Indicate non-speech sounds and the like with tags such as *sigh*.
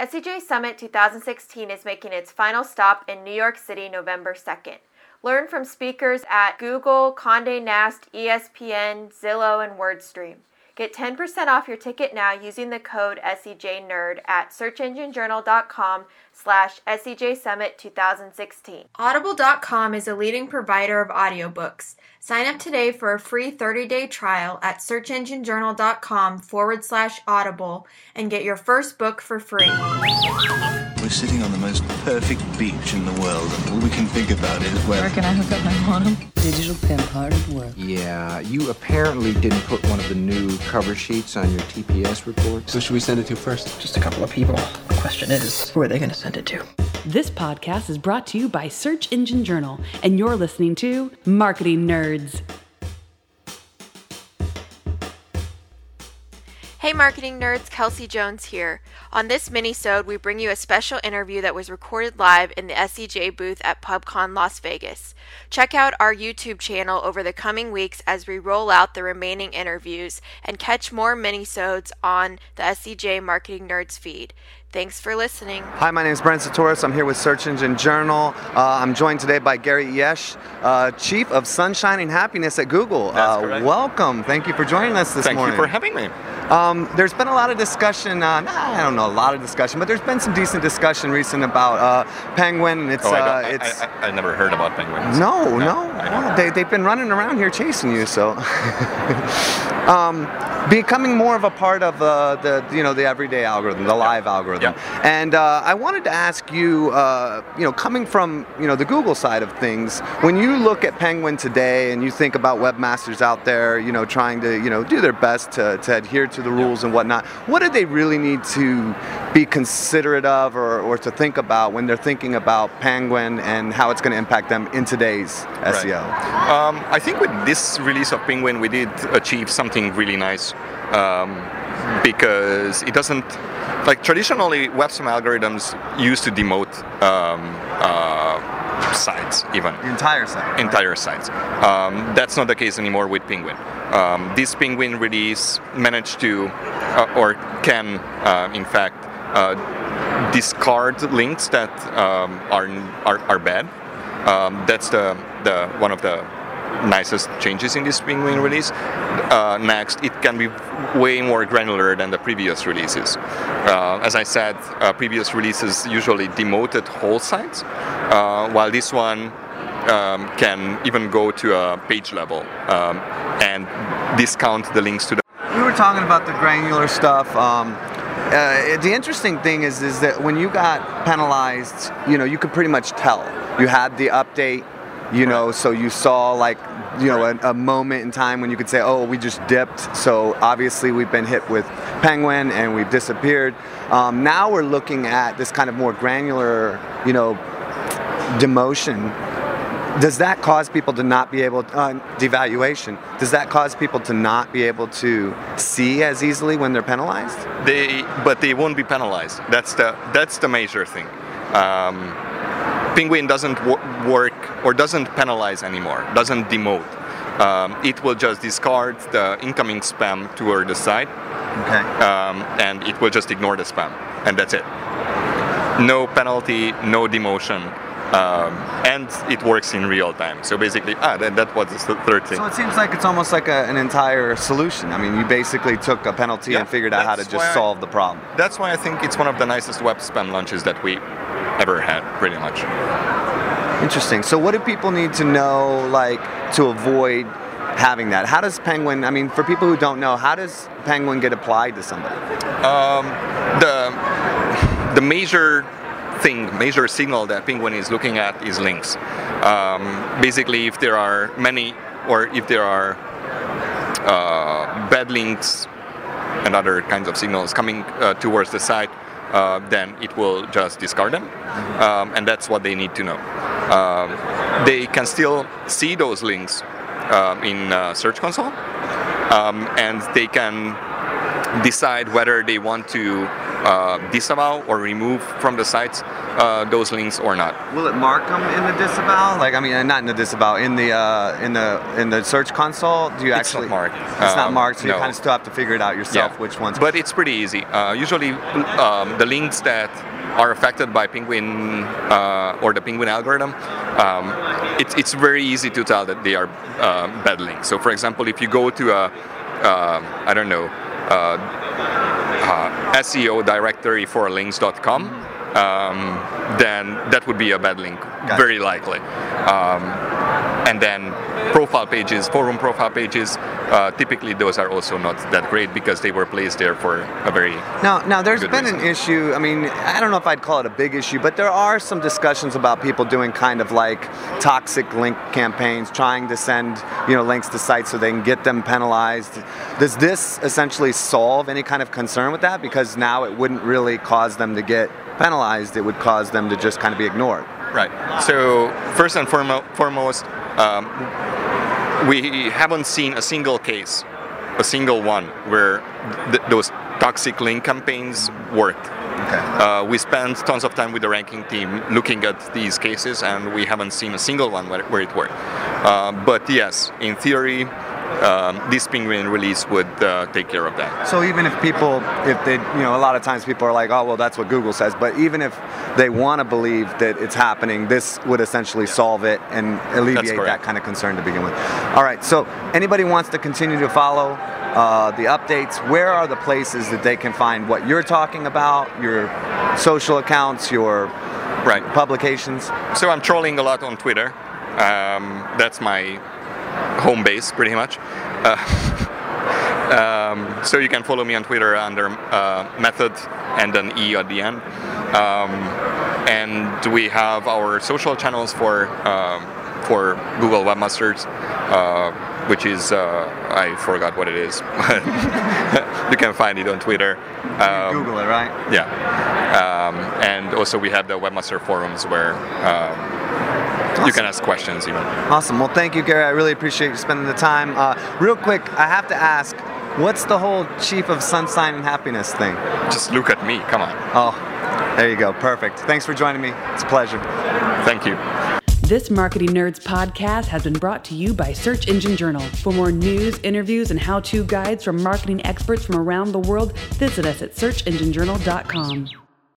SEJ Summit 2016 is making its final stop in New York City November 2nd. Learn from speakers at Google, Condé Nast, ESPN, Zillow, and WordStream. Get 10% off your ticket now using the code SEJNerd at searchenginejournal.com slash SEJ Summit 2016. Audible.com is a leading provider of audiobooks. Sign up today for a free 30-day trial at searchenginejournal.com forward slash audible and get your first book for free. We're sitting on the most perfect beach in the world, and all we can think about is where. Where can I hook up my modem? Digital pimp hard at work. Yeah, you apparently didn't put one of the new cover sheets on your TPS reports. Who should we send it to first? Just a couple of people. The question is, who are they going to send it to? This podcast is brought to you by Search Engine Journal, and you're listening to Marketing Nerds. Hey marketing nerds, Kelsey Jones here. On this mini-sode, we bring you a special interview that was recorded live in the SEJ booth at PubCon Las Vegas. Check out our YouTube channel over the coming weeks as we roll out the remaining interviews and catch more mini-sodes on the SEJ Marketing Nerds feed. Thanks for listening. Hi, my name is Brent Csutoras. I'm here with Search Engine Journal. Uh, I'm joined today by Gary Illyes, uh, Chief of Sunshine and Happiness at Google. That's uh, correct. Welcome. Thank you for joining us this Thank morning. Thank you for having me. Um, there's been a lot of discussion, uh, nah, I don't know, a lot of discussion, but there's been some decent discussion recent about uh, Penguin. and It's, oh, I, uh, I- it's I, I, I never heard about penguins. No, no, They, they've been running around here chasing you, so. *laughs* um, becoming more of a part of uh, the, you know, the everyday algorithm, the live algorithm. Yeah. And uh, I wanted to ask you, uh, you know, coming from, you know, the Google side of things, when you look at Penguin today and you think about webmasters out there, you know, trying to, you know, do their best to, to adhere to the rules and whatnot, what do they really need to be considerate of or, or to think about when they're thinking about Penguin and how it's going to impact them in today's E SEO? Um, I think with this release of Penguin, we did achieve something really nice um, because it doesn't like traditionally web spam algorithms used to demote um, uh, sites even The entire site. entire sites. Um, that's not the case anymore with Penguin. Um, this Penguin release managed to, uh, or can, uh, in fact, uh, discard links that um, are, are are bad. Um, that's the the one of the nicest changes in this Penguin release. Uh, next, it can be way more granular than the previous releases. Uh, as I said, uh, previous releases usually demoted whole sites, uh, while this one um, can even go to a page level um, and discount the links to the We were talking about the granular stuff. Um, uh, the interesting thing is, is that when you got penalized, you know, you could pretty much tell. You had the update, you know, so you saw like, you know, a, a moment in time when you could say, oh, we just dipped. So obviously we've been hit with Penguin and we've disappeared. Um, now we're looking at this kind of more granular, you know, demotion. Does that cause people to not be able to, uh, devaluation? Does that cause people to not be able to see as easily when they're penalized? They but they won't be penalized. That's the that's the major thing. Um, penguin doesn't wo- work or doesn't penalize anymore doesn't demote. Um, it will just discard the incoming spam toward the site okay. Um, and it will just ignore the spam and that's it. No penalty no demotion um, and it works in real time. So basically ah that, that was the third thing. So it seems like it's almost like a, an entire solution. I mean you basically took a penalty Yeah, and figured out how to just why I- solve the problem. That's why i think it's one of the nicest web spam launches that we ever had pretty much Interesting. So, what do people need to know, like, to avoid having that? How does Penguin? I mean, for people who don't know, how does Penguin get applied to somebody? Um, the the major thing, major signal that Penguin is looking at is links. Um, basically, if there are many, or if there are uh, bad links and other kinds of signals coming uh, towards the site, uh, then it will just discard them, um, and that's what they need to know. Um, they can still see those links um, in uh, Search Console, um, and they can decide whether they want to uh, disavow or remove from the sites uh, those links or not. Will it mark them in the disavow? Like I mean, uh, not in the disavow, in the uh, in the in the search console. Do you It's actually? not marked. It's not Um, marked, so you kind of still have to figure it out yourself Yeah. which ones. But it's pretty easy. Uh, usually, um, the links that are affected by Penguin uh, or the Penguin algorithm, um, it's it's very easy to tell that they are uh, bad links. So, for example, if you go to a, uh, I don't know, uh, SEO directory for links.com, um, then that would be a bad link, very likely. Um, and then profile pages, forum profile pages, uh, typically those are also not that great because they were placed there for a very Now, now there's been an issue. I mean, I don't know if I'd call it a big issue, but there are some discussions about people doing kind of like toxic link campaigns, trying to send you know links to sites so they can get them penalized. Does this essentially solve any kind of concern with that? Because now it wouldn't really cause them to get penalized; it would cause them to just kind of be ignored. Right. So first and foremost, um, we haven't seen a single case, a single one where th- those toxic link campaigns worked. Okay. Uh, we spent tons of time with the ranking team looking at these cases, and we haven't seen a single one where, where it worked. Uh, but yes, in theory, um, this penguin release would uh, take care of that. So even if people, if they, you know, a lot of times people are like, oh, well, that's what Google says. But even if they want to believe that it's happening, this would essentially solve it and alleviate that kind of concern to begin with. All right. So anybody wants to continue to follow uh, the updates, where are the places that they can find what you're talking about, your social accounts, your Right. publications? So I'm trolling a lot on Twitter. Um, that's my home base, pretty much. Uh, *laughs* um, so you can follow me on Twitter under uh, method and an e at the end. Um, and we have our social channels for um, for Google Webmasters, uh, which is uh, I forgot what it is. *laughs* you can find it on Twitter. Um, Google it, right? yeah. Um, and also we have the webmaster forums where um, you can ask questions even. Awesome. Well, thank you, Gary. I really appreciate you spending the time. Uh, real quick, I have to ask, what's the whole Chief of Sunshine and Happiness thing? Just look at me, come on. Oh, there you go. Perfect. Thanks for joining me. It's a pleasure. Thank you. This Marketing Nerds podcast has been brought to you by Search Engine Journal. For more news, interviews, and how to guides from marketing experts from around the world, visit us at searchenginejournal.com.